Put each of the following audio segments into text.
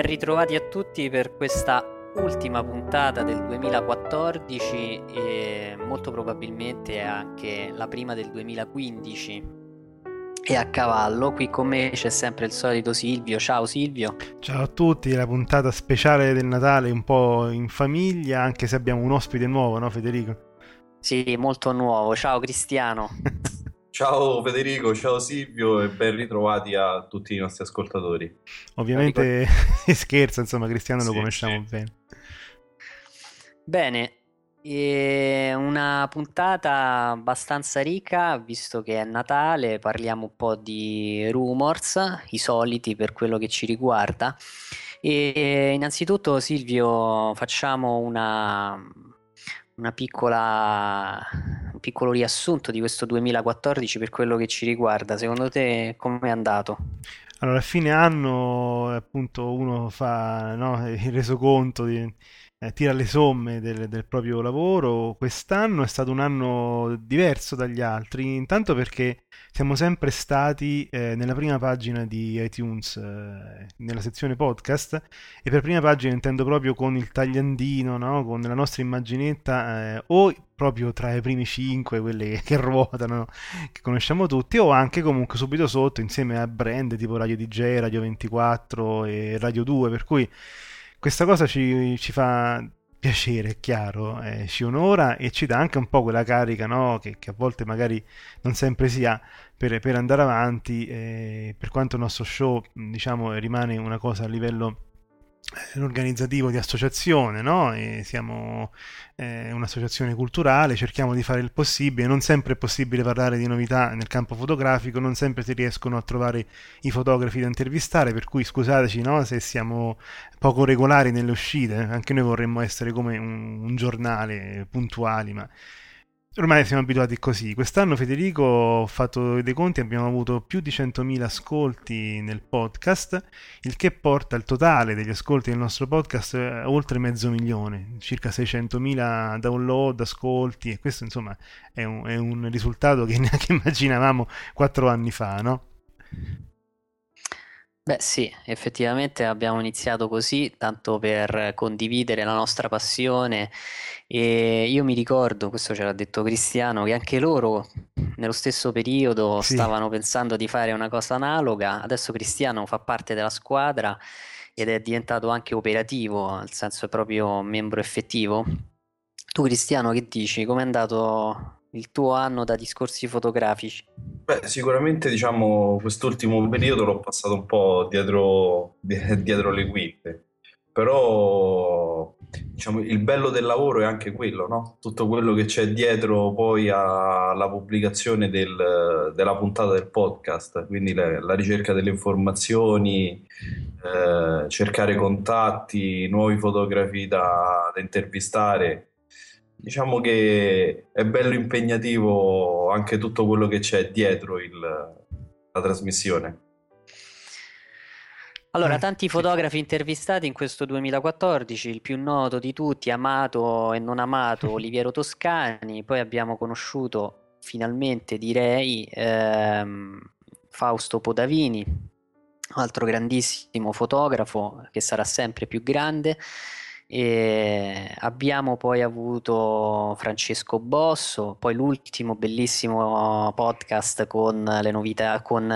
Ben ritrovati a tutti per questa ultima puntata del 2014 e molto probabilmente anche la prima del 2015 e a cavallo. Qui con me c'è sempre il solito Silvio. Ciao Silvio. Ciao a tutti, la puntata speciale del Natale un po' in famiglia, anche se abbiamo un ospite nuovo, no Federico? Sì, molto nuovo. Ciao Cristiano. Ciao Federico, ciao Silvio e ben ritrovati a tutti i nostri ascoltatori. Ovviamente scherzo, insomma Cristiano lo conosciamo sì. bene. Bene, e una puntata abbastanza ricca, visto che è Natale, parliamo un po' di rumors, i soliti per quello che ci riguarda. E innanzitutto Silvio, facciamo una, una piccola, un piccolo riassunto di questo 2014 per quello che ci riguarda. Secondo te come è andato? Allora, a fine anno appunto uno fa no, il resoconto di, eh, tira le somme del, del, proprio lavoro. Quest'anno è stato un anno diverso dagli altri, intanto perché siamo sempre stati eh, nella prima pagina di iTunes, eh, nella sezione podcast, e per prima pagina intendo proprio con il tagliandino, no? con la nostra immaginetta, eh, o proprio tra i primi cinque, quelle che ruotano, che conosciamo tutti, o anche comunque subito sotto, insieme a brand tipo Radio DJ, Radio 24 e Radio 2, per cui questa cosa ci, ci fa piacere, è chiaro, eh, ci onora e ci dà anche un po' quella carica no? che, che, a volte magari non sempre si ha per, per andare avanti, eh, per quanto il nostro show diciamo, rimane una cosa a livello organizzativo di associazione, no? Siamo eh, un'associazione culturale, cerchiamo di fare il possibile, non sempre è possibile parlare di novità nel campo fotografico, non sempre si riescono a trovare i fotografi da intervistare, per cui scusateci no? se siamo poco regolari nelle uscite, anche noi vorremmo essere come un, un giornale puntuali, ma Ormai siamo abituati così. Quest'anno Federico ho fatto dei conti, abbiamo avuto più di 100.000 ascolti nel podcast, il che porta il totale degli ascolti del nostro podcast a oltre mezzo milione, circa 600.000 download, ascolti e questo insomma è un, è un risultato che neanche immaginavamo quattro anni fa, no? Beh sì, effettivamente abbiamo iniziato così, tanto per condividere la nostra passione e io mi ricordo, questo ce l'ha detto Cristiano, che anche loro nello stesso periodo Sì. stavano pensando di fare una cosa analoga, adesso Cristiano fa parte della squadra ed è diventato anche operativo, nel senso è proprio membro effettivo. Tu Cristiano che dici? Com'è andato il tuo anno da discorsi fotografici? Beh, sicuramente diciamo quest'ultimo periodo l'ho passato un po' dietro, di- dietro le quinte, però diciamo il bello del lavoro è anche quello, no? Tutto quello che c'è dietro poi alla pubblicazione del- della puntata del podcast, quindi la, la ricerca delle informazioni, eh, cercare contatti, nuovi fotografi da da intervistare. Diciamo che è bello impegnativo anche tutto quello che c'è dietro il- la trasmissione. Allora, Eh, tanti fotografi intervistati in questo 2014, il più noto di tutti, amato e non amato, Oliviero Toscani, poi abbiamo conosciuto finalmente, direi, ehm, Fausto Podavini, altro grandissimo fotografo che sarà sempre più grande. E abbiamo poi avuto Francesco Bosso, poi l'ultimo bellissimo podcast con le novità, con eh,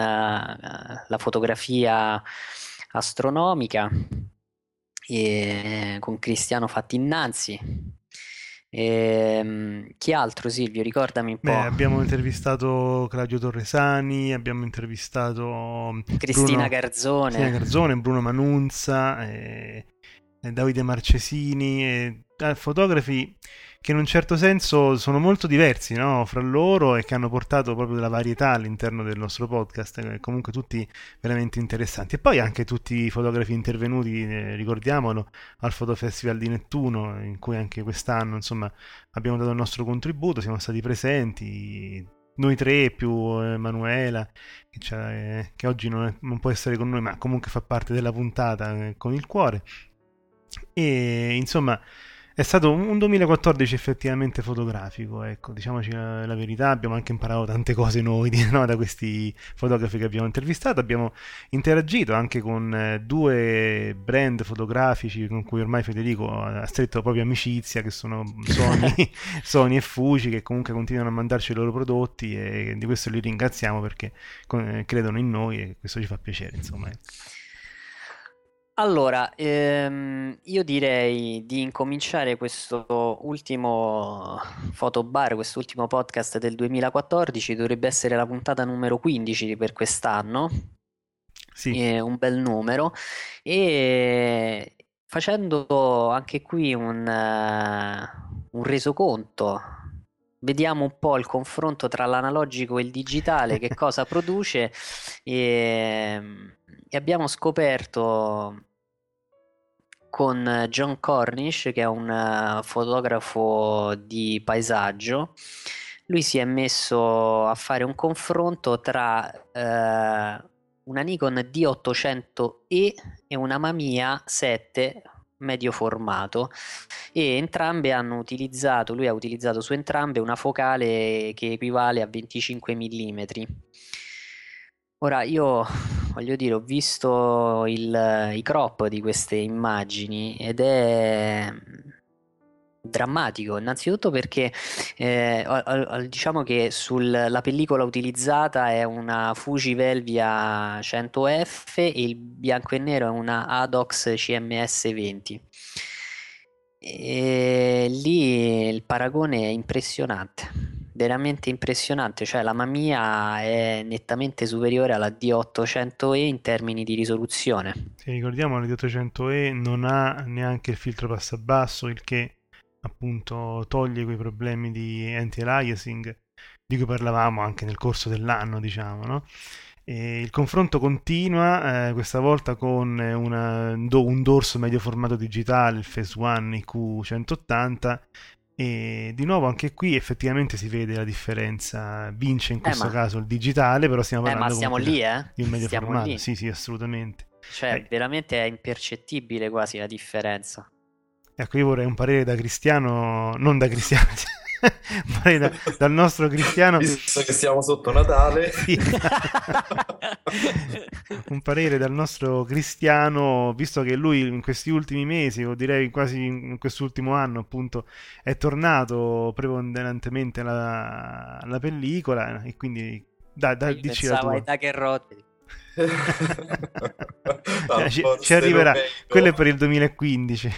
la fotografia astronomica e con Cristiano Fatti Innanzi. Ehm, chi altro, Silvio? Ricordami un po'. Beh, abbiamo intervistato Claudio Torresani, abbiamo intervistato Cristina Bruno, Garzone. Cristina Garzone, Bruno Manunza, e, e Davide Marcesini, e, eh, fotografi che in un certo senso sono molto diversi no? fra loro e che hanno portato proprio della varietà all'interno del nostro podcast, eh, comunque tutti veramente interessanti. E poi anche tutti i fotografi intervenuti, eh, ricordiamolo, al Fotofestival di Nettuno, in cui anche quest'anno insomma, abbiamo dato il nostro contributo, siamo stati presenti, noi tre più Emanuela che, eh, che oggi non, è, non, può essere con noi ma comunque fa parte della puntata eh, con il cuore e insomma è stato un 2014 effettivamente fotografico, ecco, diciamoci la, la verità, abbiamo anche imparato tante cose noi no, da questi fotografi che abbiamo intervistato, abbiamo interagito anche con eh, due brand fotografici con cui ormai Federico ha stretto proprio amicizia, che sono Sony, Sony e Fuji, che comunque continuano a mandarci i loro prodotti e di questo li ringraziamo perché eh, credono in noi e questo ci fa piacere, insomma. Ecco. Allora, ehm, io direi di incominciare questo ultimo fotobar, quest'ultimo podcast del 2014, dovrebbe essere la puntata numero 15 per quest'anno, Sì, è un bel numero, e facendo anche qui un, eh, un resoconto, vediamo un po' il confronto tra l'analogico e il digitale, che cosa produce, e, e abbiamo scoperto con John Cornish, che è un uh, fotografo di paesaggio. Lui si è messo a fare un confronto tra uh, una Nikon D800E e una Mamiya 7 medio formato e entrambe hanno utilizzato, lui ha utilizzato su entrambe una focale che equivale a 25 mm. Ora io voglio dire, ho visto il, i crop di queste immagini ed è drammatico, innanzitutto perché eh, diciamo che sulla pellicola utilizzata è una Fuji Velvia 100F e il bianco e nero è una Adox CMS 20. E lì il paragone è impressionante veramente impressionante, cioè la Mamiya è nettamente superiore alla D800E in termini di risoluzione. Sì, ricordiamo la D800E non ha neanche il filtro passabasso, il che appunto toglie quei problemi di anti-aliasing di cui parlavamo anche nel corso dell'anno, diciamo, no? E il confronto continua, eh, questa volta con una, un dorso medio formato digitale, il Phase One IQ180 e di nuovo anche qui effettivamente si vede la differenza. Vince in questo eh, ma... caso il digitale, però stiamo parlando eh, ma siamo lì, eh? di un medio stiamo formato. Lì. Sì, sì, assolutamente. Cioè, eh. veramente è impercettibile quasi la differenza. Ecco, io vorrei un parere da cristiano, non da cristiano, da, dal nostro cristiano. Visto che siamo sotto Natale, sì. un parere dal nostro cristiano, visto che lui in questi ultimi mesi, o direi quasi in quest'ultimo anno, appunto, è tornato preponderantemente alla, alla pellicola e quindi da, da, dici la tua. da che rotti. ci, ci arriverà quello è per il 2015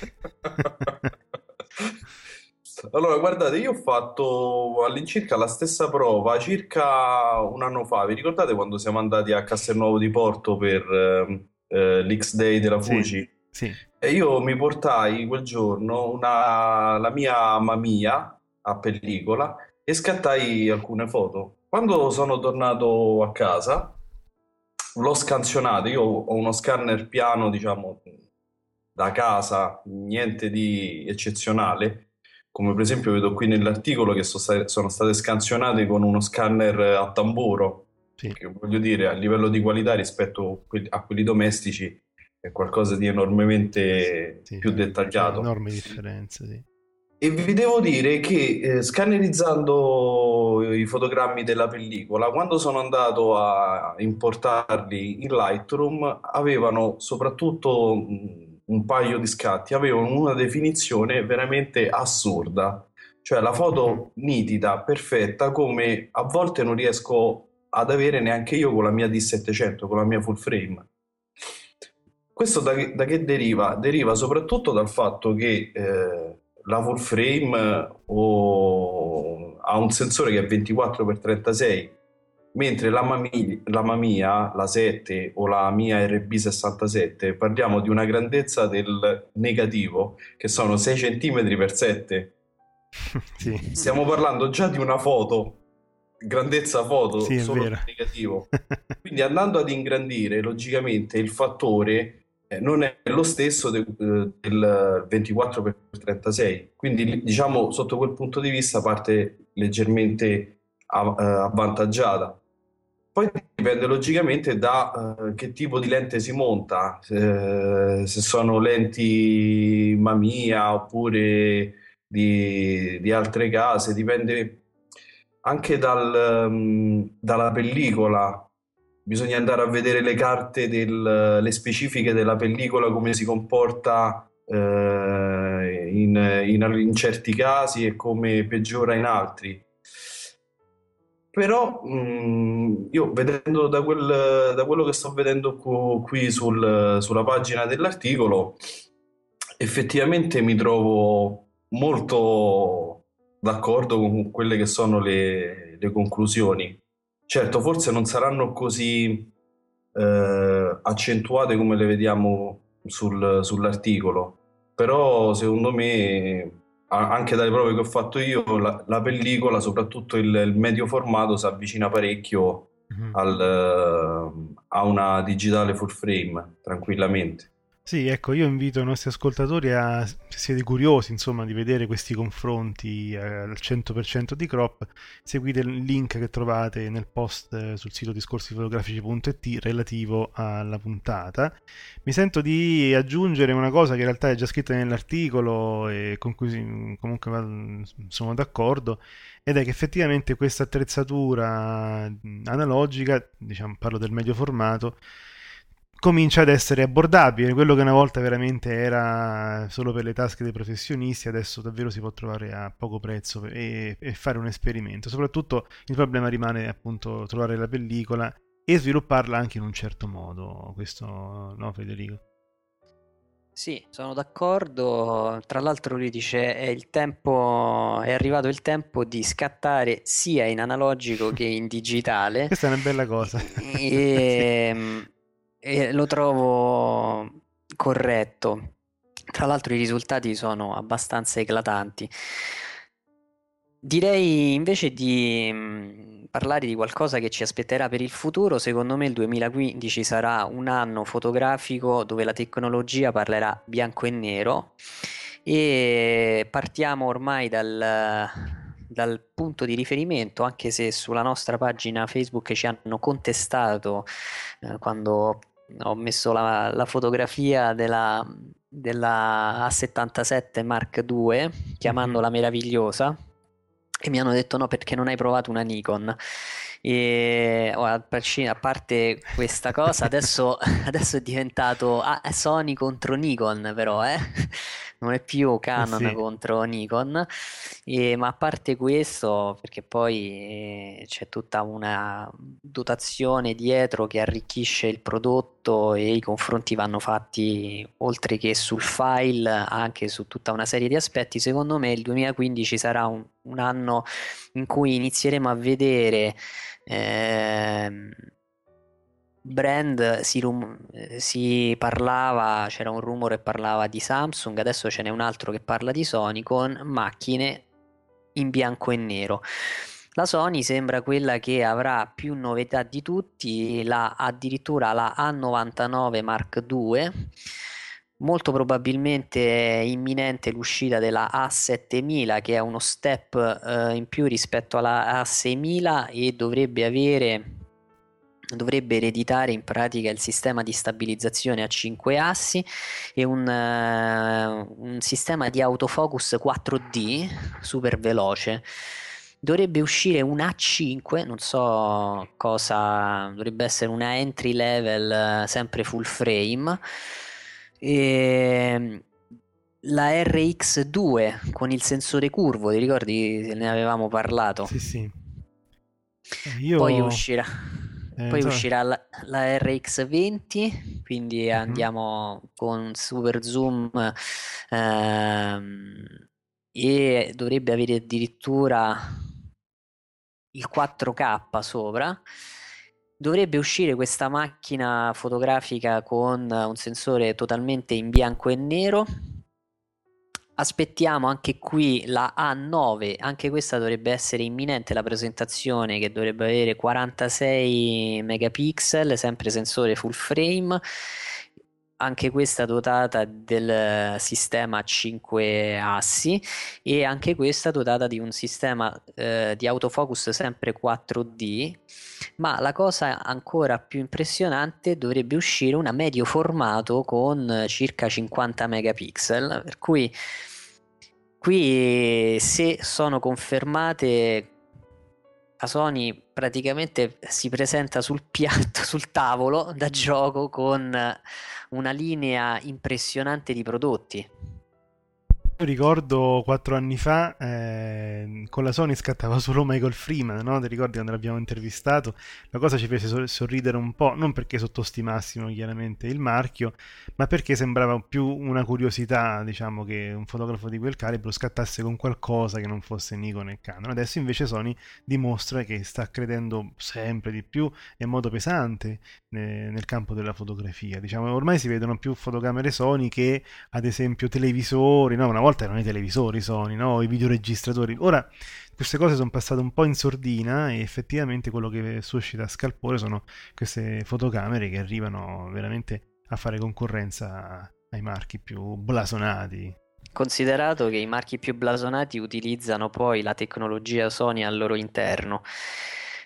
allora, guardate, io ho fatto all'incirca la stessa prova circa un anno fa. Vi ricordate quando siamo andati a Castelnuovo di Porto per eh, eh l'X-Day della Fuji? Sì, sì. E io mi portai quel giorno una, la mia Mamiya a pellicola e scattai alcune foto. Quando sono tornato a casa, l'ho scansionato. Io ho uno scanner piano, diciamo, da casa, niente di eccezionale come per esempio vedo qui nell'articolo che sono state, sono state scansionate con uno scanner a tamburo, sì. che voglio dire a livello di qualità rispetto a quelli domestici è qualcosa di enormemente sì, più dettagliato. Enormi differenze, sì. E vi devo dire che eh, scannerizzando i fotogrammi della pellicola, quando sono andato a importarli in Lightroom, avevano soprattutto mh, un paio di scatti avevano una definizione veramente assurda, cioè la foto nitida, perfetta, come a volte non riesco ad avere neanche io con la mia D700, con la mia full frame. Questo da, da che deriva? Deriva soprattutto dal fatto che eh, la full frame eh, o ha un sensore che è 24x36 mentre la Mamiya, la Mamiya, la 7 o la mia RB67 parliamo di una grandezza del negativo che sono 6 cm per 7 sì. stiamo parlando già di una foto grandezza foto Sì, solo negativo. Quindi andando ad ingrandire logicamente il fattore eh, non è lo stesso de- eh, del 24x36 quindi diciamo sotto quel punto di vista parte leggermente eh, avvantaggiata poi dipende logicamente da eh, che tipo di lente si monta, eh, se sono lenti Mamiya oppure di, di altre case, dipende anche dal, mm, dalla pellicola. Bisogna andare a vedere le carte, del, le specifiche della pellicola, come si comporta eh, in, in- in certi casi e come peggiora in altri. Però mh, io vedendo da, quel- da quello che sto vedendo cu- qui sul- sulla pagina dell'articolo, effettivamente mi trovo molto d'accordo con quelle che sono le, le conclusioni. Certo, forse non saranno così eh, accentuate come le vediamo sul- sull'articolo, però secondo me, anche dalle prove che ho fatto io, la, la pellicola, soprattutto il, il medio formato, si avvicina parecchio Mhm. al, eh, a una digitale full frame, tranquillamente. Sì, ecco, io invito i nostri ascoltatori a, se siete curiosi, insomma, di vedere questi confronti eh, al 100% di crop, seguite il link che trovate nel post eh, sul sito discorsifotografici.it relativo alla puntata. Mi sento di aggiungere una cosa che in realtà è già scritta nell'articolo e con cui comunque sono d'accordo, ed è che effettivamente questa attrezzatura analogica, diciamo, parlo del medio formato, comincia ad essere abbordabile. Quello che una volta veramente era solo per le tasche dei professionisti, adesso davvero si può trovare a poco prezzo e, e fare un esperimento. Soprattutto il problema rimane appunto trovare la pellicola e svilupparla anche in un certo modo. Questo, no, Federico? Sì, sono d'accordo. Tra l'altro lui dice è il tempo, è arrivato il tempo di scattare sia in analogico che in digitale. Questa è una bella cosa. E, e lo trovo corretto. Tra l'altro i risultati sono abbastanza eclatanti. Direi invece di mm, parlare di qualcosa che ci aspetterà per il futuro. Secondo me il 2015 sarà un anno fotografico dove la tecnologia parlerà bianco e nero e partiamo ormai dal, dal punto di riferimento, anche se sulla nostra pagina Facebook ci hanno contestato eh, quando ho messo la, la fotografia della, della A77 Mark II, chiamandola meravigliosa, e mi hanno detto no perché non hai provato una Nikon. E oh, a par- a parte questa cosa, adesso, adesso è diventato ah, Sony contro Nikon, però, eh? Non è più Canon sì. contro Nikon. E- ma a parte questo, perché poi eh, c'è tutta una dotazione dietro che arricchisce il prodotto e i confronti vanno fatti oltre che sul file, anche su tutta una serie di aspetti. Secondo me il 2015 sarà un, un anno in cui inizieremo a vedere ehm, brand si, rum- si parlava, c'era un rumore che parlava di Samsung, adesso ce n'è un altro che parla di Sony con macchine in bianco e nero. La Sony sembra quella che avrà più novità di tutti, la, addirittura la A99 Mark II. Molto probabilmente è imminente l'uscita della A7000 che è uno step eh, in più rispetto alla A6000 e dovrebbe avere dovrebbe ereditare in pratica il sistema di stabilizzazione a 5 assi e un, eh, un sistema di autofocus 4D super veloce. Dovrebbe uscire un A5, non so cosa, dovrebbe essere una entry level eh, sempre full frame. E la RX2 con il sensore curvo, ti ricordi? Ne avevamo parlato. Sì, sì. Eh, Io... Poi uscirà, Eh, poi so- uscirà la, la RX20, quindi Mhm. andiamo con super zoom ehm, e dovrebbe avere addirittura il 4K sopra. Dovrebbe uscire questa macchina fotografica con un sensore totalmente in bianco e nero. Aspettiamo anche qui la A9, anche questa dovrebbe essere imminente la presentazione che dovrebbe avere 46 megapixel, sempre sensore full frame anche questa dotata del sistema 5 assi e anche questa dotata di un sistema eh, di autofocus sempre 4D ma la cosa ancora più impressionante dovrebbe uscire una medio formato con circa 50 megapixel per cui qui se sono confermate la Sony praticamente si presenta sul piatto, sul tavolo da gioco con una linea impressionante di prodotti. Io ricordo quattro anni fa eh, con la Sony scattava solo Michael Freeman, no? Ti ricordi quando l'abbiamo intervistato? La cosa ci fece sorridere un po', non perché sottostimassimo chiaramente il marchio, ma perché sembrava più una curiosità, diciamo, che un fotografo di quel calibro scattasse con qualcosa che non fosse Nikon e Canon. Adesso invece Sony dimostra che sta credendo sempre di più e in modo pesante nel campo della fotografia. Diciamo, ormai si vedono più fotocamere Sony che ad esempio televisori, no? Una volta erano i televisori Sony, no? i videoregistratori. Ora queste cose sono passate un po' in sordina e effettivamente quello che suscita scalpore sono queste fotocamere che arrivano veramente a fare concorrenza ai marchi più blasonati. Considerato che i marchi più blasonati utilizzano poi la tecnologia Sony al loro interno.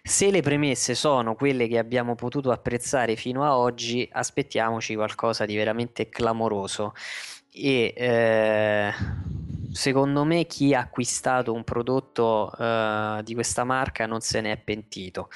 Se le premesse sono quelle che abbiamo potuto apprezzare fino a oggi, aspettiamoci qualcosa di veramente clamoroso e eh, secondo me chi ha acquistato un prodotto eh, di questa marca non se ne è pentito.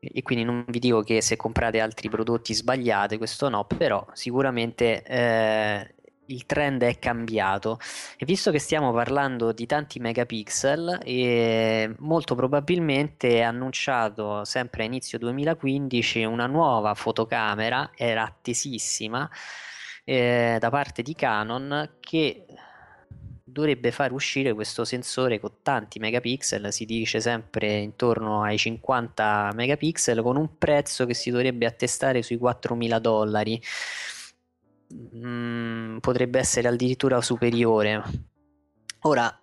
E quindi non vi dico che se comprate altri prodotti sbagliate, questo no, però sicuramente eh, il trend è cambiato. E visto che stiamo parlando di tanti megapixel e molto probabilmente è annunciato sempre a inizio 2015 una nuova fotocamera, era attesissima eh, da parte di Canon che dovrebbe far uscire questo sensore con tanti megapixel, si dice sempre intorno ai 50 megapixel, con un prezzo che si dovrebbe attestare sui 4.000 dollari. Mm, potrebbe essere addirittura superiore. Ora,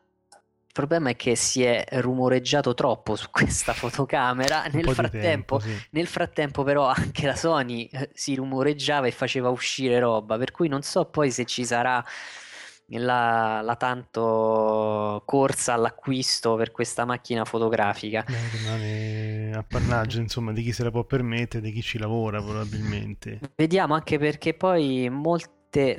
problema è che si è rumoreggiato troppo su questa fotocamera. Nel frattempo, tempo, sì. nel frattempo, però, anche la Sony eh, si rumoreggiava e faceva uscire roba. Per cui non so poi se ci sarà la, la tanto corsa all'acquisto per questa macchina fotografica. Rimane appannaggio insomma di chi se la può permettere, di chi ci lavora probabilmente. Vediamo anche perché poi molte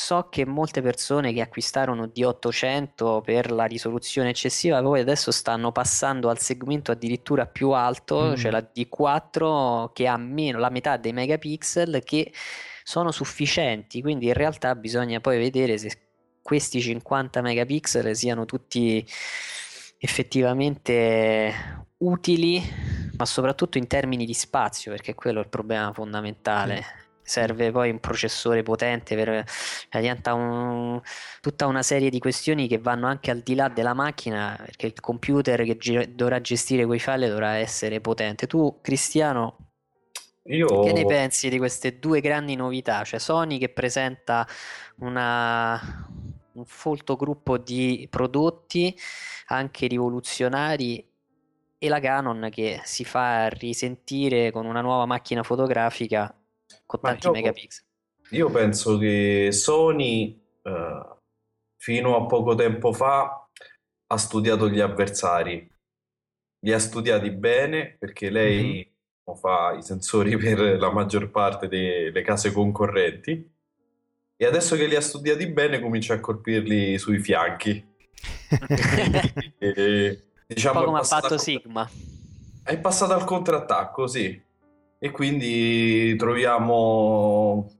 so che molte persone che acquistarono D800 per la risoluzione eccessiva poi adesso stanno passando al segmento addirittura più alto, mm. cioè la D4 che ha meno la metà dei megapixel che sono sufficienti, quindi in realtà bisogna poi vedere se questi 50 megapixel siano tutti effettivamente utili, ma soprattutto in termini di spazio, perché quello è il problema fondamentale. Mm serve poi un processore potente per eh, diventa un, tutta una serie di questioni che vanno anche al di là della macchina perché il computer che gi- dovrà gestire quei file dovrà essere potente. Tu Cristiano io... che ne pensi di queste due grandi novità? Cioè Sony che presenta una, un folto gruppo di prodotti anche rivoluzionari e la Canon che si fa risentire con una nuova macchina fotografica con tanti io, megapixel. Io penso che Sony eh, fino a poco tempo fa ha studiato gli avversari, li ha studiati bene perché lei mm-hmm. fa i sensori per la maggior parte delle case concorrenti e adesso che li ha studiati bene comincia a colpirli sui fianchi. e, diciamo, un po' come ha fatto Sigma. È passato al contrattacco, sì e quindi troviamo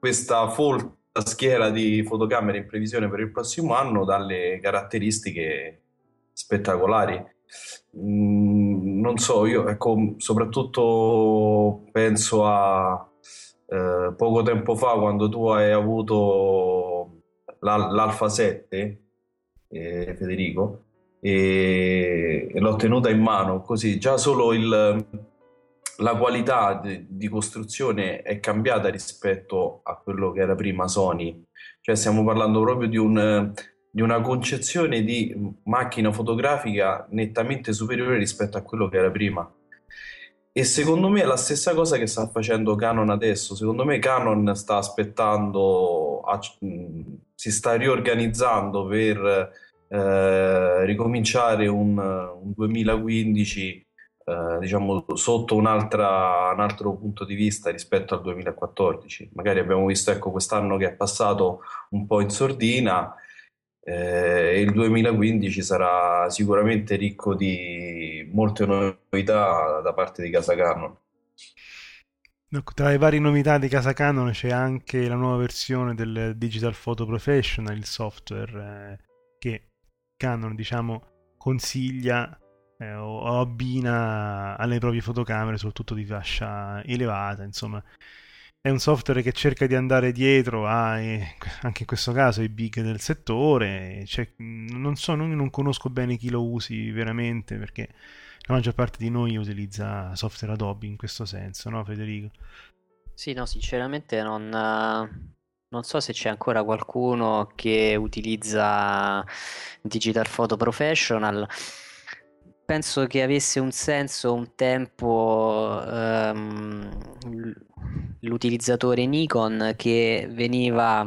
questa folta schiera di fotocamere in previsione per il prossimo anno dalle caratteristiche spettacolari. Mm, non so, io ecco, soprattutto penso a eh, poco tempo fa quando tu hai avuto l'Alfa 7 eh, Federico, e, e l'ho tenuta in mano così, già solo il, la qualità di, di costruzione è cambiata rispetto a quello che era prima Sony, cioè stiamo parlando proprio di un di una concezione di macchina fotografica nettamente superiore rispetto a quello che era prima. E secondo me è la stessa cosa che sta facendo Canon adesso. Secondo me Canon sta aspettando, si sta riorganizzando per eh, ricominciare un, un 2015 eh, diciamo sotto un, un altro punto di vista rispetto al 2014. Magari abbiamo visto ecco, quest'anno che è passato un po' in sordina eh, il 2015 sarà sicuramente ricco di molte novità da parte di Casa Canon. Tra le varie novità di Casa Canon c'è anche la nuova versione del Digital Photo Professional, il software eh, che Canon diciamo, consiglia eh, o abbina alle proprie fotocamere, soprattutto di fascia elevata, insomma è un software che cerca di andare dietro a, eh, anche in questo caso, ai big del settore. Cioè, non so, non, non, conosco bene chi lo usi veramente perché la maggior parte di noi utilizza software Adobe in questo senso, no Federico? Sì, no, sinceramente non, non so se c'è ancora qualcuno che utilizza Digital Photo Professional penso che avesse un senso un tempo um, l'utilizzatore Nikon che veniva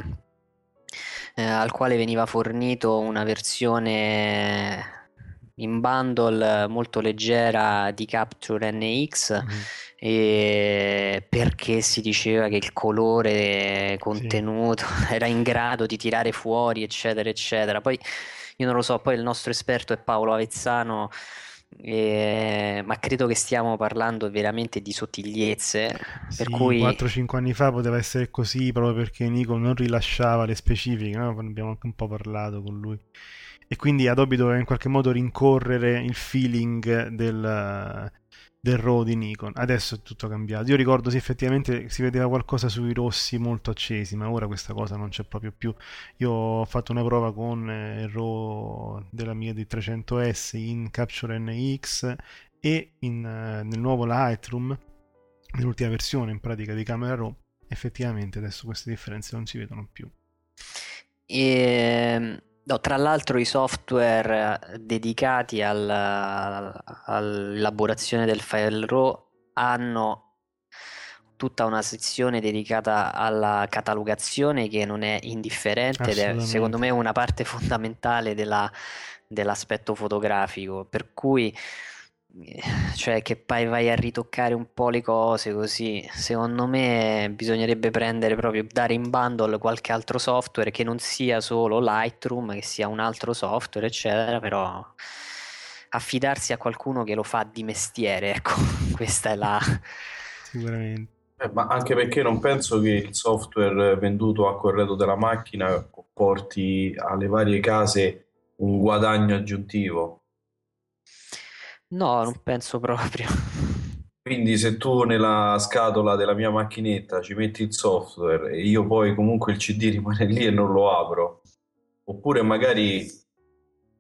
eh, al quale veniva fornito una versione in bundle molto leggera di Capture NX mm-hmm. e perché si diceva che il colore contenuto sì. era in grado di tirare fuori eccetera eccetera poi io non lo so poi il nostro esperto è Paolo Avezzano eh, ma credo che stiamo parlando veramente di sottigliezze. Sì, per cui 4-5 anni fa poteva essere così proprio perché Nico non rilasciava le specifiche, no? abbiamo anche un po' parlato con lui. E quindi Adobe doveva in qualche modo rincorrere il feeling del, del RAW di Nikon. Adesso è tutto cambiato. Io ricordo se effettivamente si vedeva qualcosa sui rossi molto accesi, ma ora questa cosa non c'è proprio più. Io ho fatto una prova con eh, il RAW della mia D300S in Capture NX e in, eh, nel nuovo Lightroom, nell'ultima versione in pratica di Camera RAW. Effettivamente adesso queste differenze non si vedono più. Ehm, No, tra l'altro i software eh, dedicati all'elaborazione del file RAW hanno tutta una sezione dedicata alla catalogazione che non è indifferente ed è secondo me una parte fondamentale della, dell'aspetto fotografico, per cui cioè che poi vai a ritoccare un po' le cose così. Secondo me bisognerebbe prendere proprio, dare in bundle qualche altro software che non sia solo Lightroom, che sia un altro software, eccetera, però affidarsi a qualcuno che lo fa di mestiere, ecco, questa è la... Sicuramente. Eh, ma anche perché non penso che il software venduto a corredo della macchina porti alle varie case un guadagno aggiuntivo No, non penso proprio. Quindi se tu nella scatola della mia macchinetta ci metti il software e io poi comunque il CD rimane lì e non lo apro, oppure magari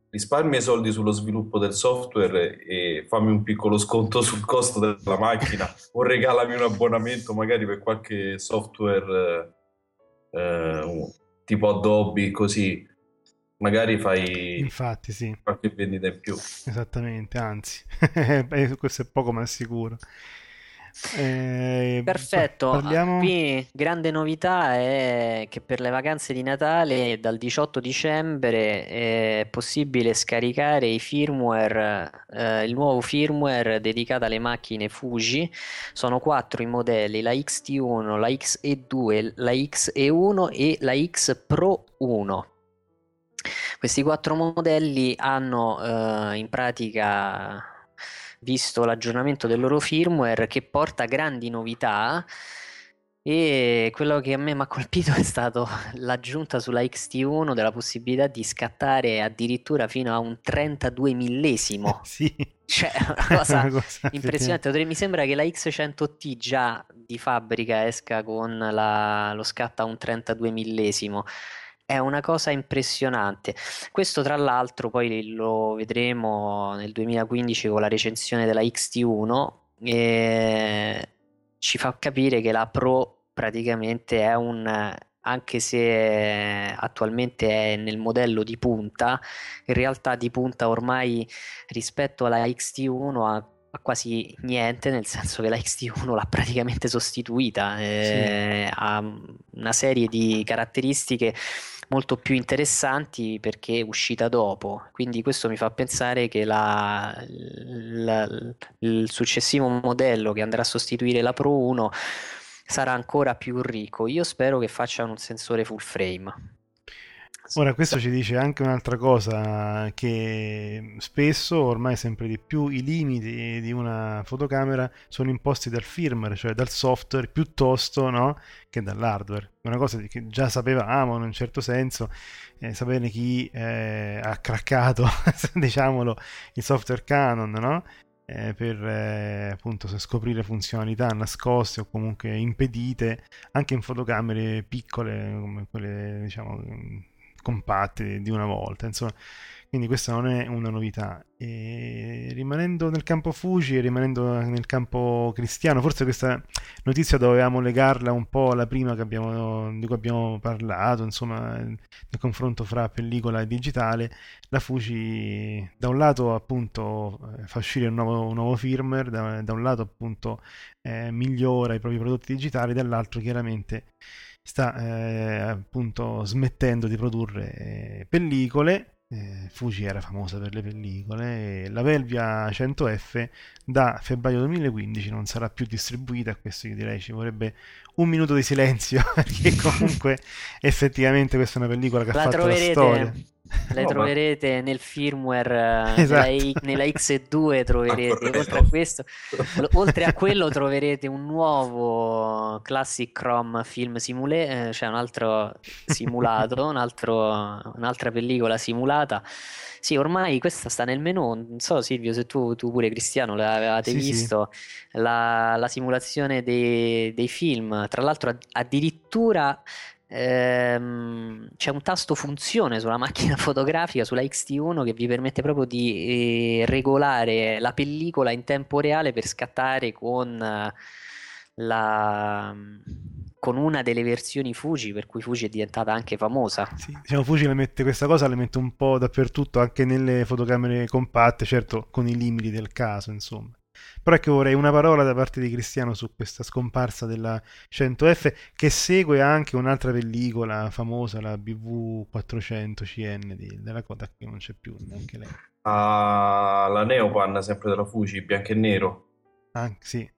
risparmia i soldi sullo sviluppo del software e fammi un piccolo sconto sul costo della macchina o regalami un abbonamento magari per qualche software eh, tipo Adobe così magari fai Infatti, sì. qualche vendita in più. Esattamente, anzi, questo è poco ma sicuro. Eh, Perfetto, parliamo... qui grande novità è che per le vacanze di Natale dal 18 dicembre è possibile scaricare i firmware, eh, il nuovo firmware dedicato alle macchine Fuji. Sono quattro i modelli, la XT1, la XE2, la XE1 e la X Pro 1. Questi quattro modelli hanno eh, in pratica visto l'aggiornamento del loro firmware che porta grandi novità e quello che a me mi ha colpito è stato l'aggiunta sulla XT1 della possibilità di scattare addirittura fino a un 32 millesimo. sì. Cioè, una cosa, una cosa impressionante. Mi sembra che la X100T già di fabbrica esca con la, lo scatto a un 32 millesimo è una cosa impressionante. Questo tra l'altro poi lo vedremo nel 2015 con la recensione della XT1 e ci fa capire che la Pro praticamente è un anche se attualmente è nel modello di punta, in realtà di punta ormai rispetto alla XT1 ha ha quasi niente, nel senso che la XT1 l'ha praticamente sostituita, eh, sì. ha una serie di caratteristiche molto più interessanti perché uscita dopo, quindi questo mi fa pensare che la, la, il successivo modello che andrà a sostituire la Pro 1 sarà ancora più ricco. Io spero che facciano un sensore full frame. Ora, questo ci dice anche un'altra cosa, che spesso, ormai sempre di più, i limiti di una fotocamera sono imposti dal firmware, cioè dal software, piuttosto no, che dall'hardware. Una cosa che già sapevamo in un certo senso, eh, sapere chi eh, ha craccato, diciamolo, il software Canon, no? Eh, per eh, appunto scoprire funzionalità nascoste o comunque impedite anche in fotocamere piccole come quelle diciamo compatte di una volta, insomma, quindi questa non è una novità. E rimanendo nel campo Fuji e rimanendo nel campo cristiano, forse questa notizia dovevamo legarla un po' alla prima abbiamo, di cui abbiamo parlato, insomma, nel confronto fra pellicola e digitale. La Fuji da un lato appunto fa uscire un nuovo, un nuovo firmware, da, da, un lato appunto eh, migliora i propri prodotti digitali, dall'altro chiaramente sta eh, appunto smettendo di produrre eh, pellicole. Eh, Fuji era famosa per le pellicole la Velvia 100F da febbraio 2015 non sarà più distribuita. Questo io direi ci vorrebbe un minuto di silenzio perché comunque effettivamente questa è una pellicola che la ha fatto la storia le troverete nel firmware esatto. nella, nella, X2 troverete oltre a questo oltre a quello troverete un nuovo Classic Chrome Film Simulator eh, cioè un altro simulato un altro, un'altra pellicola simulata sì, ormai questa sta nel menu. Non so, Silvio, se tu, tu pure Cristiano l'avevate sì, visto, sì. La, la, simulazione dei, dei, film. Tra l'altro, addirittura ehm, c'è un tasto funzione sulla macchina fotografica, sulla XT1, che vi permette proprio di eh, regolare la pellicola in tempo reale per scattare con eh, la con una delle versioni Fuji, per cui Fuji è diventata anche famosa. Sì, diciamo Fuji le mette questa cosa, le mette un po' dappertutto, anche nelle fotocamere compatte, certo con i limiti del caso, insomma. Però ecco vorrei una parola da parte di Cristiano su questa scomparsa della 100F che segue anche un'altra pellicola famosa, la BV400 CN di, della Kodak che non c'è più neanche lei. Ah, la Neopan sempre della Fuji, bianco e nero. Ah, sì.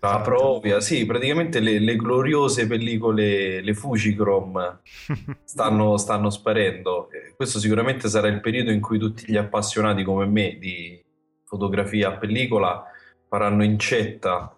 La esatto. Provia, sì, praticamente le, le, gloriose pellicole, le Fujichrome, stanno, stanno sparendo. Questo sicuramente sarà il periodo in cui tutti gli appassionati come me di fotografia a pellicola faranno incetta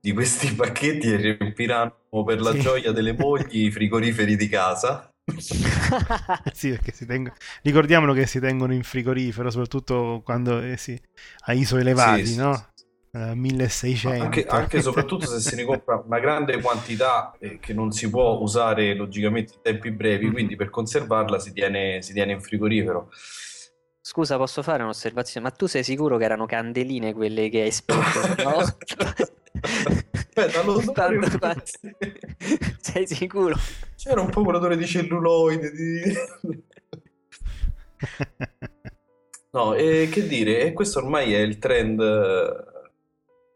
di questi pacchetti e riempiranno per la sì. gioia delle mogli i frigoriferi di casa. sì, perché si tengono... ricordiamolo che si tengono in frigorifero, soprattutto quando eh, sì, a ISO elevati, sì, no? Uh, 1600 anche, anche soprattutto se se ne compra una grande quantità eh, che non si può usare logicamente in tempi brevi mm-hmm. quindi per conservarla si tiene, si tiene in frigorifero Scusa, posso fare un'osservazione? Ma tu sei sicuro che erano candeline quelle che hai spento? No? Aspetta, lo so. Tanto, sei sicuro? C'era un po' un odore di celluloide. Di... no, e che dire, e questo ormai è il trend eh,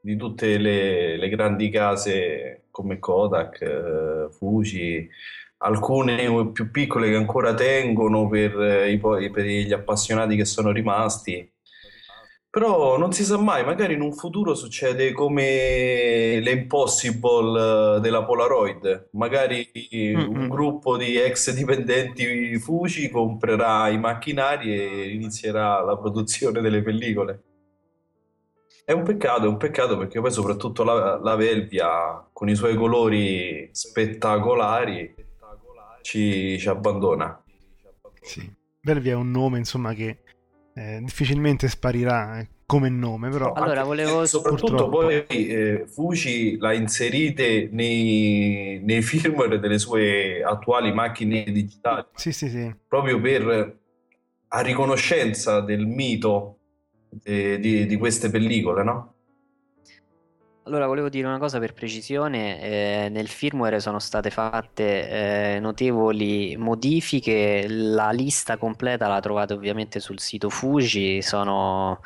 di tutte le, le grandi case come Kodak, eh, Fuji alcune più piccole che ancora tengono per, eh, i, per gli appassionati che sono rimasti. Però non si sa mai, magari in un futuro succede come le Impossible eh, della Polaroid. Magari mm-hmm. un gruppo di ex dipendenti Fuji comprerà i macchinari e inizierà la produzione delle pellicole. È un peccato, è un peccato perché poi soprattutto la, la Velvia con i suoi colori spettacolari ci, ci abbandona. Sì. Belvi è un nome insomma che eh, difficilmente sparirà. Eh. come nome, però Allora, Anche volevo- soprattutto purtroppo- poi eh, Fuji l'ha inserite nei, nei firmware delle sue attuali macchine digitali, sì, sì, sì. proprio per a riconoscenza del mito eh, di, di queste pellicole, no? Allora, volevo dire una cosa per precisione, eh, nel firmware sono state fatte eh, notevoli modifiche, la lista completa la trovate ovviamente sul sito Fuji, sono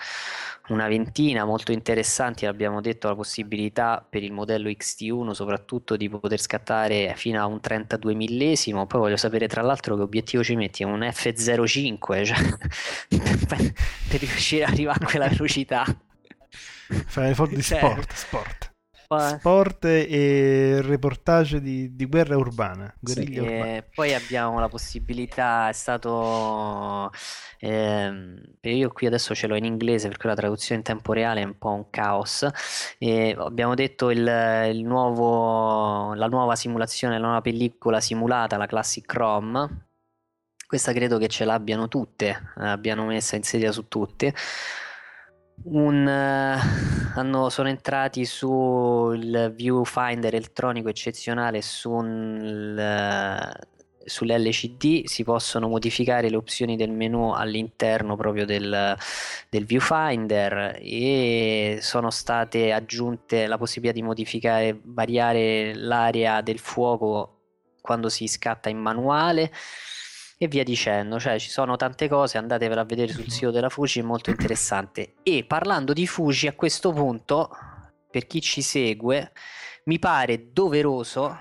una ventina molto interessanti, abbiamo detto la possibilità per il modello XT1 soprattutto di poter scattare fino a un 32 millesimo, poi voglio sapere tra l'altro che obiettivo ci metti, un F05, cioè, per, riuscire ad arrivare a quella velocità. Fai le foto di Cioè, sport, sport. Sport e reportage di, di guerra urbana, Sì. urbana. E poi abbiamo la possibilità, è stato, ehm, io qui adesso ce l'ho in inglese perché la traduzione in tempo reale è un po' un caos. E abbiamo detto il, il nuovo, la nuova simulazione, la nuova pellicola simulata, la Classic Chrome. Questa credo che ce l'abbiano tutte, l'abbiano messa inserita su tutte. Un, eh, hanno- sono entrati sul viewfinder elettronico eccezionale sul, eh, sull'LCD, si possono modificare le opzioni del menu all'interno proprio del, del viewfinder e sono state aggiunte la possibilità di modificare, variare l'area del fuoco quando si scatta in manuale e via dicendo, cioè ci sono tante cose, andatevela a vedere sul sito della Fuji, è molto interessante. E parlando di Fuji, a questo punto, per chi ci segue, mi pare doveroso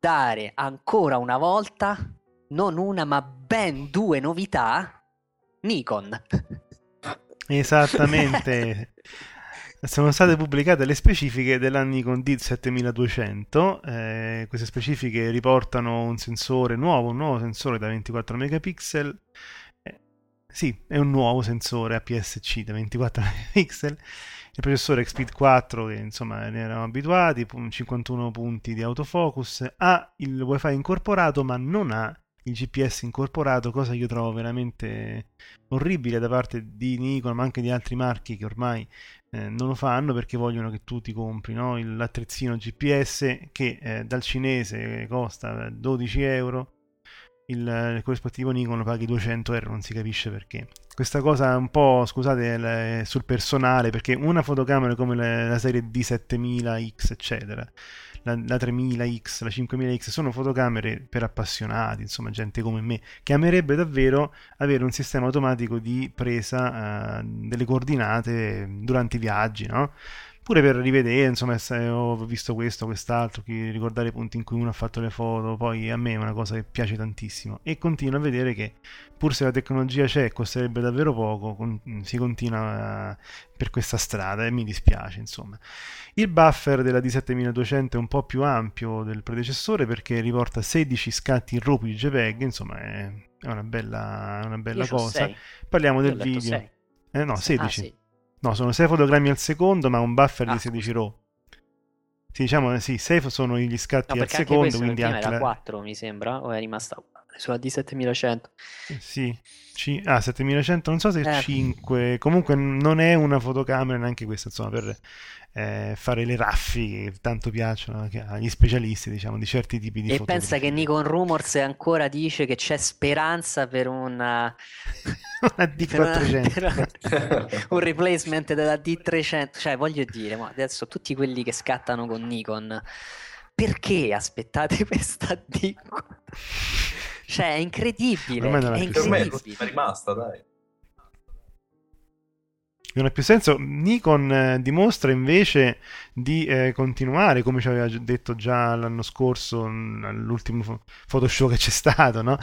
dare ancora una volta, non una ma ben due novità, Nikon. Esattamente. Sono state pubblicate le specifiche della Nikon D7200. eh, queste specifiche riportano un sensore nuovo, un nuovo sensore da 24 megapixel. Eh, sì, è un nuovo sensore APS-C da 24 megapixel. Il processore Xpeed 4, che insomma ne eravamo abituati, pu- 51 punti di autofocus, ha il wifi incorporato ma non ha il GPS incorporato, cosa che io trovo veramente orribile da parte di Nikon, ma anche di altri marchi che ormai eh, non lo fanno perché vogliono che tu ti compri no? L'attrezzino GPS che eh, dal cinese costa 12 euro, il, il corrispettivo Nikon lo paghi 200 euro, non si capisce perché. Questa cosa è un po', scusate, sul personale, perché una fotocamera come la, la serie D7000X, eccetera, la, la 3000X, la 5000X, sono fotocamere per appassionati, insomma, gente come me, che amerebbe davvero avere un sistema automatico di presa eh, delle coordinate durante i viaggi, no? Pure per rivedere, insomma, se ho visto questo, quest'altro, ricordare i punti in cui uno ha fatto le foto, poi a me è una cosa che piace tantissimo e continuo a vedere che pur se la tecnologia c'è e costerebbe davvero poco, con- si continua eh, per questa strada e mi dispiace, insomma. Il buffer della D7200 è un po' più ampio del predecessore perché riporta 16 scatti in RAW di JPEG, insomma è, è una bella, una bella cosa. Parliamo Io del video. Eh no, Ah, 16. sì. No, sono 6 fotogrammi al secondo, ma un buffer Ah, di 16 RAW. Sì, diciamo, sì, 6 sono gli scatti No, al anche secondo, questo quindi anche era la... 4 mi sembra, o è rimasta sulla D7100. Sì, ci- ah, 7100, non so se Eh. 5, comunque non è una fotocamera neanche questa, insomma, per eh, fare le raffiche che tanto piacciono agli specialisti, diciamo, di certi tipi di E fotografi. pensa che Nikon Rumors ancora dice che c'è speranza per una, Una per una- D400. per un replacement della D300. Cioè, voglio dire, ma adesso tutti quelli che scattano con Nikon, perché aspettate questa Nikon? Cioè, è incredibile, Ormai non è è incredibile. l'ultima rimasta, dai. Non ha più senso. Nikon eh, dimostra invece di eh, continuare, come ci aveva detto già l'anno scorso, mh, all'ultimo fo- Photoshop che c'è stato, no?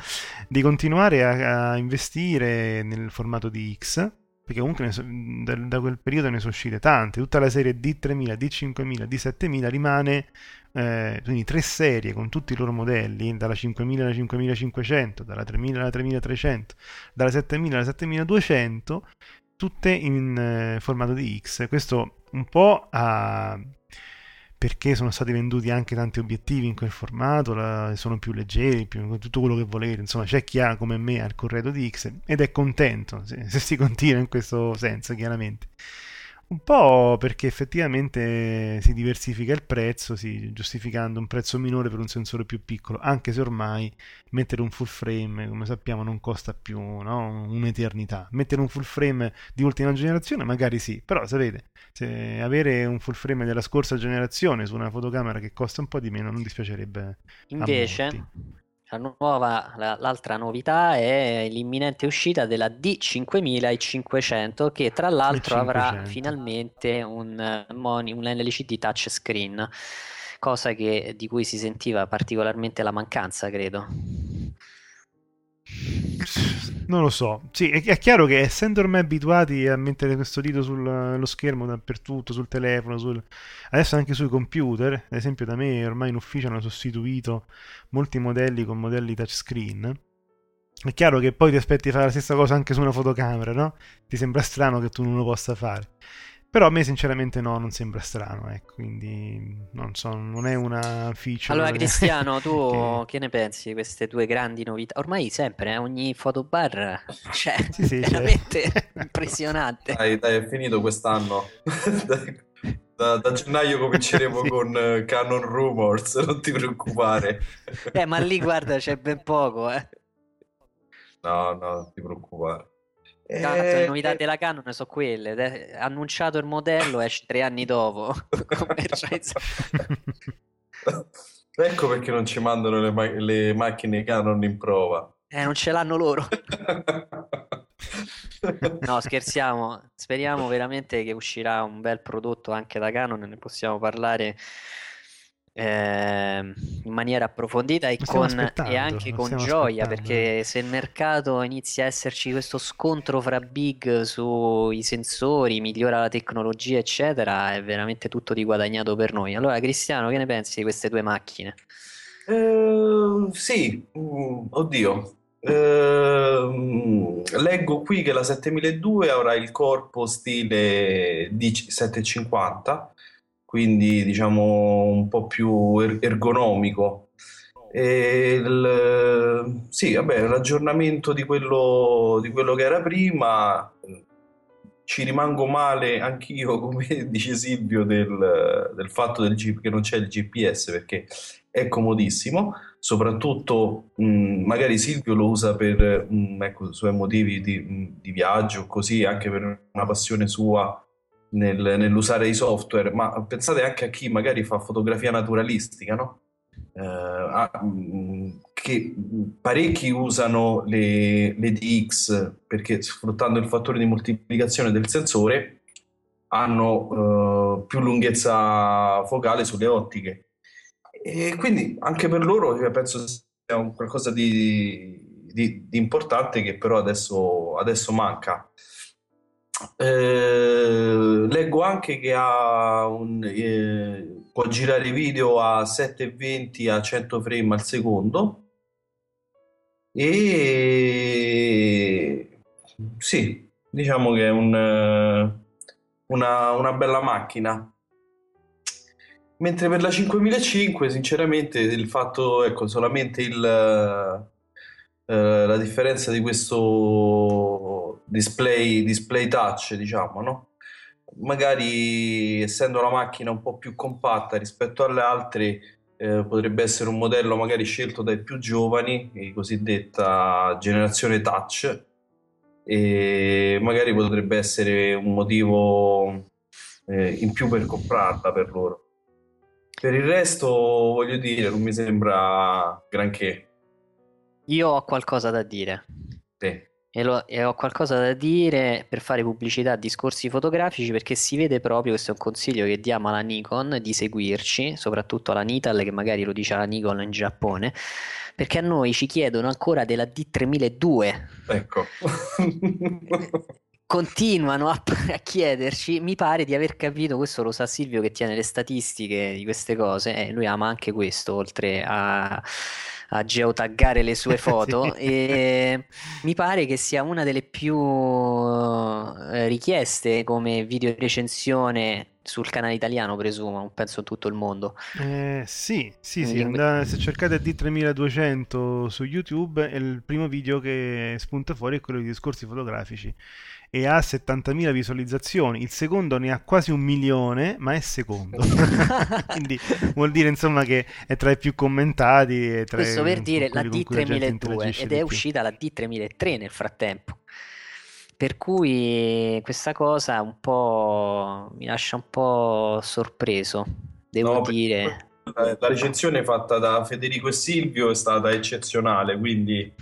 Di continuare a, a investire nel formato di X, perché comunque so- da, da quel periodo ne sono uscite tante. Tutta la serie D3000, D5000, D7000 rimane, eh, quindi tre serie con tutti i loro modelli, dalla 5000 alla 5500, dalla 3000 alla 3300, dalla 7000 alla 7200 tutte in eh, formato di X. Questo un po' ha- perché sono stati venduti anche tanti obiettivi in quel formato, la- sono più leggeri, più, tutto quello che volete. Insomma, c'è chi ha come me ha il corredo di X ed è contento se, se si continua in questo senso, chiaramente. Un po' perché effettivamente si diversifica il prezzo, sì, giustificando un prezzo minore per un sensore più piccolo, anche se ormai mettere un full frame, come sappiamo, non costa più no? un'eternità. Mettere un full frame di ultima generazione magari sì, però sapete, se avere un full frame della scorsa generazione su una fotocamera che costa un po' di meno non dispiacerebbe a Invece, molti. La nuova, la- l'altra novità è l'imminente uscita della D5500 che tra l'altro avrà 500. finalmente un, eh, moni- un LCD touchscreen, cosa che- di cui si sentiva particolarmente la mancanza, credo. Non lo so, sì, è, è chiaro che essendo ormai abituati a mettere questo dito sullo schermo dappertutto, sul telefono, sul- adesso anche sui computer, ad esempio da me ormai in ufficio hanno sostituito molti modelli con modelli touchscreen. È chiaro che poi ti aspetti di fare la stessa cosa anche su una fotocamera, no? Ti sembra strano che tu non lo possa fare. Però a me sinceramente no, non sembra strano, ecco, quindi non so, non è una feature Allora, Cristiano, tu che- che ne pensi di queste due grandi novità? Ormai sempre, eh, ogni fotobar, cioè, Sì, sì, veramente impressionante. Dai, dai, è finito quest'anno. Da, da gennaio cominceremo Sì. con eh, Canon Rumors, non ti preoccupare. Eh, ma lì guarda, c'è ben poco, eh. No, no, non ti preoccupare. Tanto le Eh, novità della Canon sono quelle. Annunciato il modello, esce tre anni dopo. Ecco perché non ci mandano le, ma- le macchine Canon in prova. Eh, non ce l'hanno loro. No, scherziamo. Speriamo veramente che uscirà un bel prodotto anche da Canon. Ne possiamo parlare ehm, in maniera approfondita e, con, e anche con gioia, aspettando, perché se il mercato inizia a esserci questo scontro fra big sui sensori, migliora la tecnologia, eccetera, è veramente tutto di guadagnato per noi. Allora, Cristiano, che ne pensi di queste due macchine? Eh, sì, mm, oddio. Ehm, leggo qui che la 7002 avrà il corpo stile D750, quindi diciamo un po' più er- ergonomico. Il- sì, vabbè, l'aggiornamento di quello, di quello che era prima. Ci rimango male anch'io, come dice Silvio, del, del fatto del G- che non c'è il GPS perché è comodissimo, soprattutto mh, magari Silvio lo usa per mh, ecco, suoi motivi di, mh, di viaggio, così anche per una passione sua nel- nell'usare i software, ma pensate anche a chi magari fa fotografia naturalistica, no? Eh, che parecchi usano le, le DX perché sfruttando il fattore di moltiplicazione del sensore hanno eh, più lunghezza focale sulle ottiche. E quindi anche per loro penso sia un qualcosa di, di- di importante che però adesso, adesso manca. Eh, leggo anche che ha un, eh, può girare video a 720 a 100 frame al secondo e sì, diciamo che è un, eh, una, una bella macchina. Mentre per la 5005, sinceramente, il fatto, ecco, solamente il, eh, la differenza di questo display, display touch, diciamo, no? Magari essendo la macchina un po' più compatta rispetto alle altre, eh, potrebbe essere un modello magari scelto dai più giovani, cosiddetta generazione touch, e magari potrebbe essere un motivo eh, in più per comprarla per loro. Per il resto, voglio dire, non mi sembra granché. Io ho qualcosa da dire. Sì. E, lo- e ho qualcosa da dire per fare pubblicità a discorsi fotografici perché si vede proprio, questo è un consiglio che diamo alla Nikon, di seguirci, soprattutto alla Nital che magari lo dice alla Nikon in Giappone, perché a noi ci chiedono ancora della D3002. Ecco. Continuano a, a chiederci, mi pare di aver capito, questo lo sa Silvio che tiene le statistiche di queste cose, e lui ama anche questo, oltre a, a geotaggare le sue foto, e mi pare che sia una delle più eh, richieste come video recensione sul canale italiano, presumo, penso in tutto il mondo. Eh, sì, sì, sì. andate- se cercate D3200 su YouTube, il primo video che spunta fuori è quello di discorsi fotografici e ha 70.000 visualizzazioni. Il secondo ne ha quasi un milione, ma è secondo. Quindi vuol dire insomma che è tra i più commentati e tra Questo per dire la quelli con cui la gente D3002 interagisce ed di è uscita la D3003 nel frattempo. Per cui questa cosa un po' mi lascia un po' sorpreso, devo No, dire. La, la recensione fatta da Federico e Silvio è stata eccezionale, quindi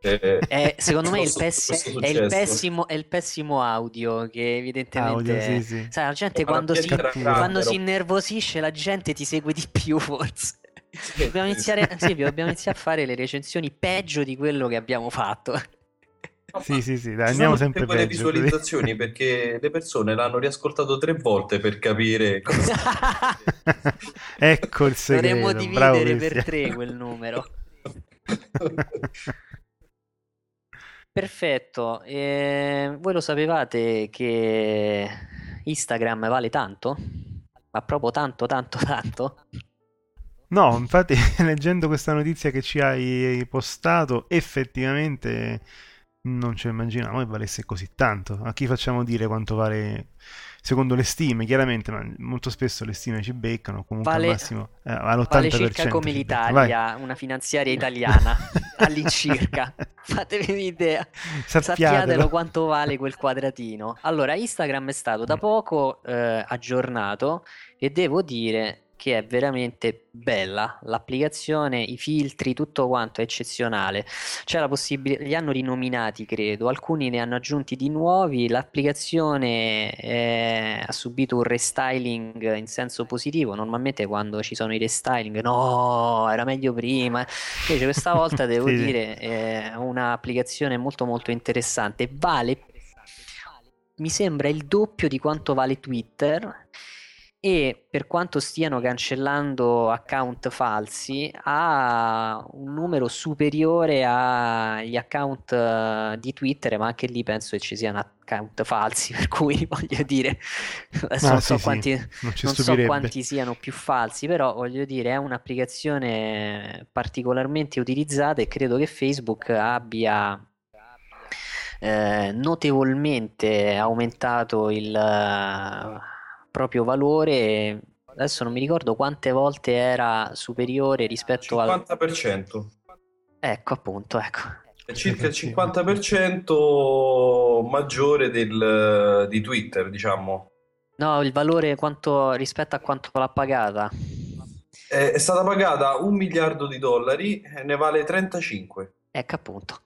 eh, È, secondo me il pess- è, il pessimo, è il pessimo audio che evidentemente... Audio, sì, sì. Sai, la gente Ma quando la si, quando si innervosisce la gente ti segue di più forse. Sì, Dobbiamo iniziare, dobbiamo iniziare a fare le recensioni peggio di quello che abbiamo fatto. Sì, sì, sì, dai, andiamo sempre peggio. visualizzazioni perché le persone l'hanno riascoltato tre volte per capire cosa ecco il segreto. Dovremmo bravo dividere per Cristian. tre quel numero. Perfetto. E voi lo sapevate che Instagram vale tanto? Ma proprio tanto, tanto, tanto? No, infatti, leggendo questa notizia che ci hai postato, effettivamente non ci immaginavo che valesse così tanto. A chi facciamo dire quanto vale secondo le stime, chiaramente, ma molto spesso le stime ci beccano, comunque Vale- al massimo eh, all'80% Vale circa come l'Italia, una finanziaria italiana, all'incirca. Fatevi un'idea. Sappiatelo. Sappiatelo quanto vale quel quadratino. Allora, Instagram è stato da poco eh, aggiornato e devo dire che è veramente bella. L'applicazione, i filtri, tutto quanto è eccezionale. C'è la possibilità, li hanno rinominati, credo, alcuni ne hanno aggiunti di nuovi. L'applicazione eh, ha subito un restyling in senso positivo. Normalmente quando ci sono i restyling, no, era meglio prima. Invece questa volta devo sì. dire è un'applicazione molto molto interessante. Vale, mi sembra il doppio di quanto vale Twitter e per quanto stiano cancellando account falsi ha un numero superiore agli account eh, di Twitter, ma anche lì penso che ci siano account falsi, per cui voglio dire, adesso Ah, non sì, so sì, quanti, non non so quanti siano più falsi, però voglio dire, è un'applicazione particolarmente utilizzata e credo che Facebook abbia eh, notevolmente aumentato il proprio valore. Adesso non mi ricordo quante volte era superiore rispetto al... 50%. Ecco, appunto, ecco. È circa il 50% maggiore del, di Twitter, diciamo. No, il valore quanto, rispetto a quanto l'ha pagata. È, è stata pagata un miliardo di dollari e ne vale 35. Ecco, appunto.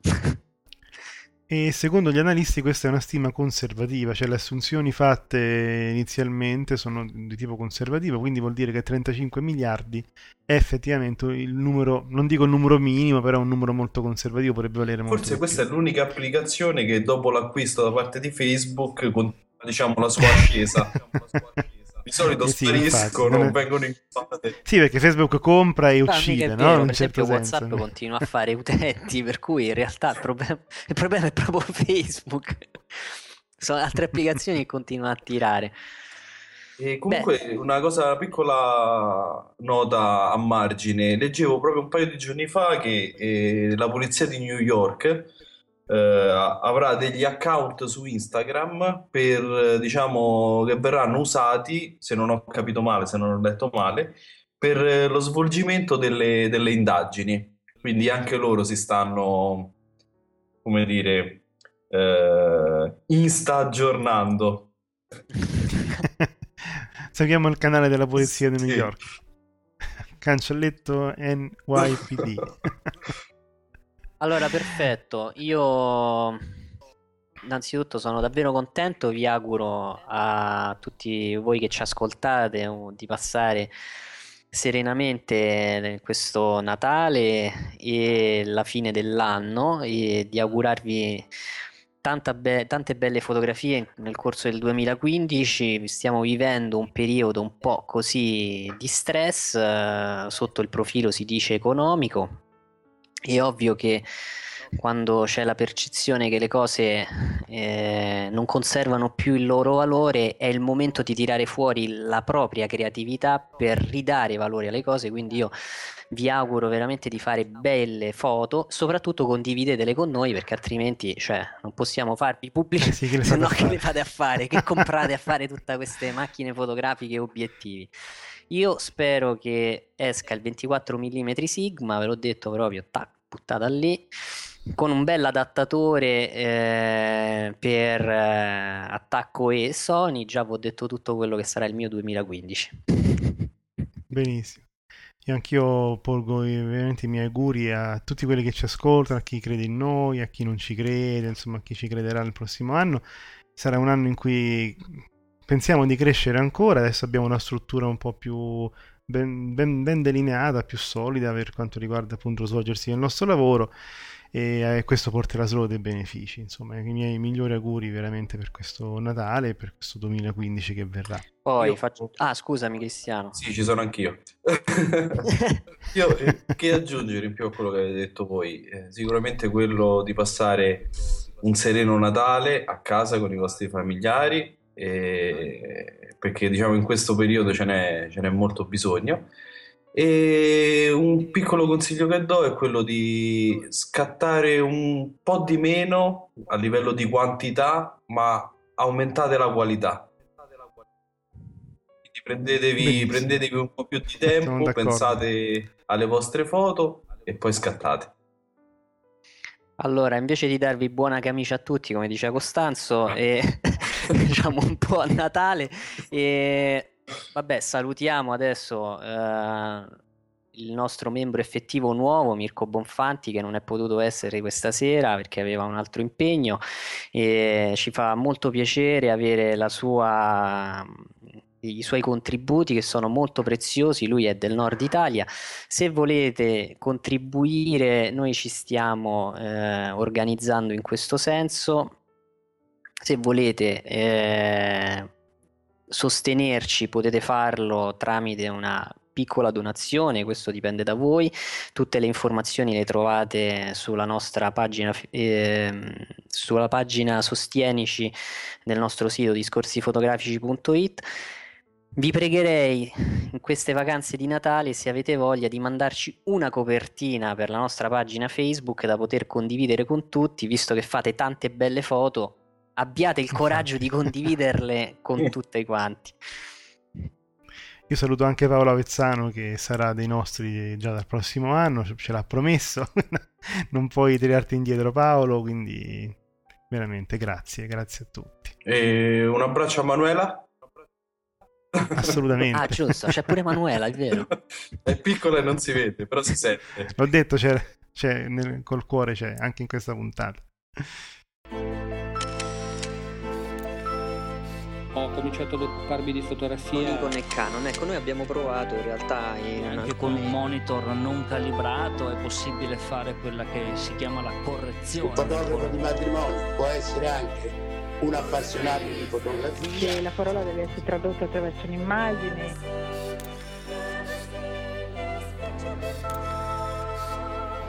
E secondo gli analisti questa è una stima conservativa, cioè le assunzioni fatte inizialmente sono di tipo conservativo, quindi vuol dire che 35 miliardi è effettivamente il numero, non dico il numero minimo, però è un numero molto conservativo, potrebbe valere molto Forse questa più. è l'unica applicazione che dopo l'acquisto da parte di Facebook continua, diciamo, la sua ascesa. Di solito Eh sì, spariscono, infatti, non è- vengono inquadrate. Sì, perché Facebook compra e uccide, no? vero, per un esempio certo WhatsApp senso. continua a fare utenti, per cui in realtà il problema, il problema è proprio Facebook. Sono altre applicazioni che continuano a tirare. E comunque una cosa, una piccola nota a margine, leggevo proprio un paio di giorni fa che eh, la polizia di New York eh, avrà degli account su Instagram per, diciamo, che verranno usati, se non ho capito male, se non ho letto male, per eh, lo svolgimento delle, delle indagini. Quindi anche loro si stanno, come dire, eh, insta aggiornando. Seguiamo il canale della polizia di New Sì. York. Cancelletto NYPD. Allora, perfetto. Io innanzitutto sono davvero contento. Vi auguro a tutti voi che ci ascoltate uh, di passare serenamente questo Natale e la fine dell'anno e di augurarvi be- tante belle fotografie nel corso del 2015. Stiamo vivendo un periodo un po' così di stress, eh, sotto il profilo si dice economico. È ovvio che quando c'è la percezione che le cose eh, non conservano più il loro valore, è il momento di tirare fuori la propria creatività per ridare valore alle cose, quindi io vi auguro veramente di fare belle foto, soprattutto condividetele con noi perché altrimenti cioè, non possiamo farvi pubblici, Eh sì, se no fate che le fate a fare, che comprate a fare tutte queste macchine fotografiche e obiettivi. Io spero che esca il 24 mm Sigma, ve l'ho detto proprio, tac, buttata lì, con un bel adattatore eh, per eh, attacco e Sony, già vi ho detto tutto quello che sarà il mio 2015. Benissimo. Io anch'io porgo i- veramente i miei auguri a tutti quelli che ci ascoltano, a chi crede in noi, a chi non ci crede, insomma, a chi ci crederà il prossimo anno. Sarà un anno in cui pensiamo di crescere ancora, adesso abbiamo una struttura un po' più ben, ben- ben delineata, più solida per quanto riguarda appunto svolgersi del nostro lavoro e eh, questo porterà solo dei benefici. Insomma, i miei migliori auguri veramente per questo Natale e per questo 2015 che verrà. Poi Io- faccio... Ah, scusami Cristiano. Sì, ci sono anch'io. Io eh, che aggiungere in più a quello che avete detto voi? Eh, sicuramente quello di passare un sereno Natale a casa con i vostri familiari, e- perché diciamo in questo periodo ce n'è ce n'è molto bisogno. E un piccolo consiglio che do è quello di scattare un po' di meno a livello di quantità, ma aumentate la qualità. Quindi prendetevi, prendetevi un po' più di tempo, pensate alle vostre foto e poi scattate. Allora, invece di darvi buona camicia a tutti, come diceva Costanzo, e diciamo un po' a Natale, e vabbè, salutiamo adesso eh, il nostro membro effettivo nuovo, Mirko Bonfanti, che non è potuto essere questa sera perché aveva un altro impegno, e ci fa molto piacere avere la sua, i suoi contributi che sono molto preziosi. Lui è del nord Italia. Se volete contribuire, noi ci stiamo eh, organizzando in questo senso. Se volete eh, sostenerci, potete farlo tramite una piccola donazione, questo dipende da voi. Tutte le informazioni le trovate sulla nostra pagina, ehm, sulla pagina Sostienici del nostro sito discorsifotografici.it. Vi pregherei in queste vacanze di Natale, se avete voglia, di mandarci una copertina per la nostra pagina Facebook da poter condividere con tutti, visto che fate tante belle foto. Abbiate il coraggio di condividerle con tutti quanti. Io saluto anche Paolo Avezzano che sarà dei nostri già dal prossimo anno, ce l'ha promesso. non puoi tirarti indietro Paolo, quindi veramente grazie, grazie a tutti. E un abbraccio a Manuela. Assolutamente. Ah, giusto, c'è pure Manuela, è vero. È piccola e non si vede, però si sente. L'ho detto, c'è, c'è nel- col cuore c'è anche in questa puntata. Cominciato ad occuparmi di Con fotografia. Nikon e Canon, ecco, noi abbiamo provato in realtà in Anche con alcuni- un monitor non calibrato è possibile fare quella che si chiama la correzione. Un fotografo di matrimonio può essere anche un appassionato di fotografia. che la parola deve essere tradotta attraverso un'immagine.